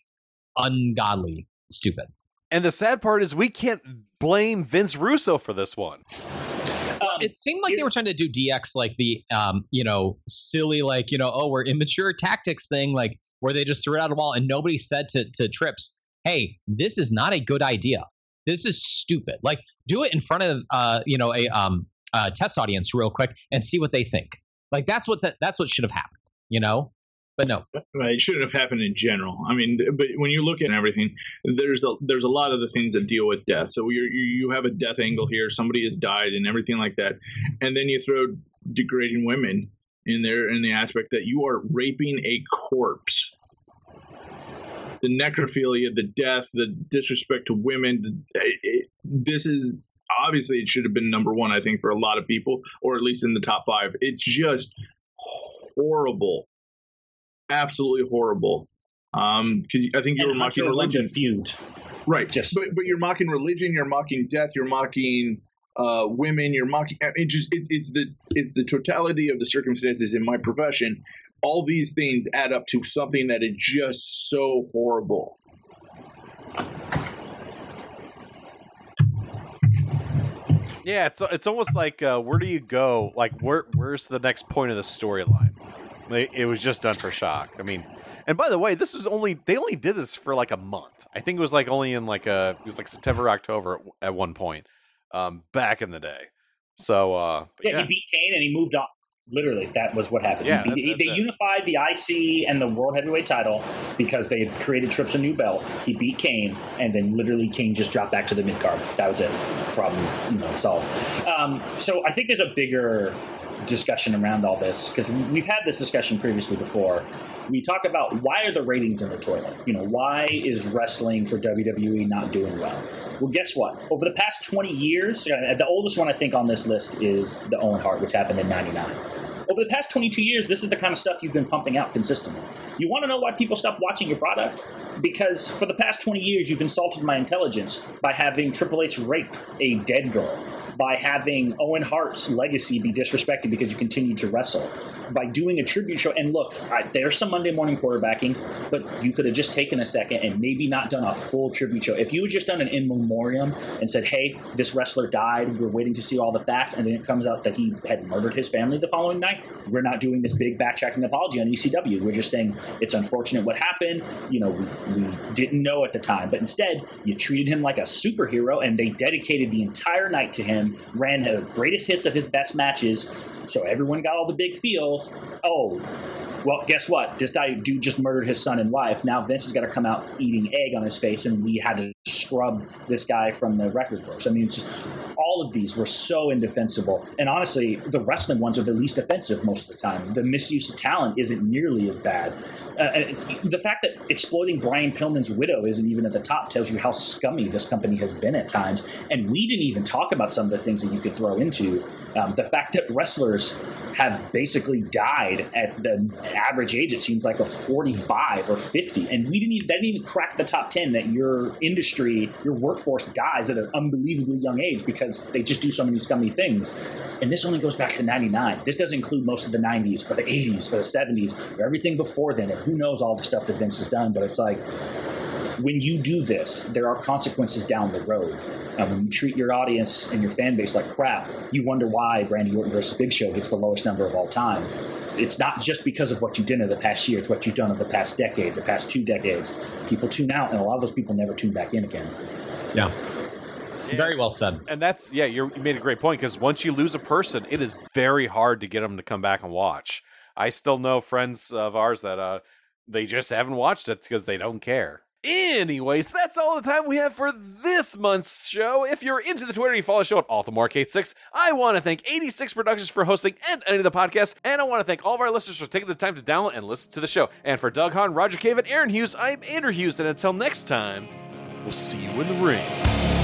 ungodly stupid. And the sad part is we can't blame Vince Russo for this one. Um, It seemed like they were trying to do DX like the, um, you know, silly like you know, oh, we're immature tactics thing, like where they just threw it out of the wall and nobody said to to Trips, hey, this is not a good idea. This is stupid. Like, do it in front of, uh, you know, a um, uh, test audience real quick and see what they think. Like that's what that that's what should have happened. You know, but no, Right, it shouldn't have happened in general. I mean, but when you look at everything, there's a there's a lot of the things that deal with death. So you you have a death angle here. Somebody has died and everything like that, and then you throw degrading women in there in the aspect that you are raping a corpse. The necrophilia, the death, the disrespect to women. it- it- eh, eh, this is obviously it should have been number one. I think for a lot of people, or at least in the top five. It's just horrible absolutely horrible. Um, because I think you were and mocking religion, feud. right? just- but but you're mocking religion, you're mocking death, you're mocking uh, women, you're mocking. It just it's it's the it's the totality of the circumstances in my profession. All these things add up to something that is just so horrible. Yeah, it's it's almost like uh, where do you go? Like where where's the next point of the storyline? It was just done for shock. I mean, and by the way, this was only they only did this for like a month. I think it was like only in like a it was like September October at, at one point, um, back in the day. So uh, Yeah, yeah, he beat Kane and he moved on. Literally, that was what happened. Yeah, that- he- that's they unified the IC and the World Heavyweight title because they had created Trips a new belt. He beat Kane, and then literally Kane just dropped back to the mid card. That was it. Problem, you know, solved. Um, so I think there's a bigger discussion around all this because we've had this discussion previously before. We talk about why are the ratings in the toilet? You know, why is wrestling for WWE not doing well? Well, guess what? Over the past 20 years, uh, the oldest one I think on this list is the Owen Hart, which happened in 99. Over the past 22 years, this is the kind of stuff you've been pumping out consistently. You want to know why people stopped watching your product? Because for the past 20 years, you've insulted my intelligence by having Triple H rape a dead girl, by having Owen Hart's legacy be disrespected because you continued to wrestle, by doing a tribute show. And look, I, there's some Monday morning quarterbacking, but you could have just taken a second and maybe not done a full tribute show. If you had just done an in memoriam and said, hey, this wrestler died, we're waiting to see all the facts, and then it comes out that he had murdered his family the following night, we're not doing this big backtracking apology on ECW. We're just saying it's unfortunate what happened. You know, we, we didn't know at the time, but instead, you treated him like a superhero, and they dedicated the entire night to him, ran the greatest hits of his best matches, so everyone got all the big feels. Oh, well, guess what? This guy dude just murdered his son and wife. Now Vince has got to come out eating egg on his face, and we had to scrub this guy from the record books. I mean, just all of these were so indefensible. And honestly, the wrestling ones are the least offensive most of the time. The misuse of talent isn't nearly as bad. Uh, the fact that exploiting Brian Pillman's widow isn't even at the top tells you how scummy this company has been at times. And we didn't even talk about some of the things that you could throw into. Um, the fact that wrestlers have basically died at the average age, it seems like a 45 or 50. And we didn't even, that didn't even crack the top 10 that your industry, your workforce dies at an unbelievably young age because they just do so many scummy things. And this only goes back to 99. This doesn't include most of the 90s or the 80s or the 70s or everything before then. And who knows all the stuff that Vince has done. But it's like, when you do this, there are consequences down the road. And when you treat your audience and your fan base like crap, you wonder why Randy Orton versus Big Show gets the lowest number of all time. It's not just because of what you did in the past year, it's what you've done in the past decade, the past two decades. People tune out, and a lot of those people never tune back in again. Yeah. Very well said. And that's yeah, you're, you made a great point because once you lose a person, it is very hard to get them to come back and watch. I still know friends of ours that uh they just haven't watched it because they don't care. Anyways, that's all the time we have for this month's show. If you're into the Twitter, you follow the show at AltaMark86. I want to thank 86 Productions for hosting and editing the podcast, and I want to thank all of our listeners for taking the time to download and listen to the show. And for Doug Hahn, Roger Cave, and Aaron Hughes, I'm Andrew Hughes, and until next time, we'll see you in the ring.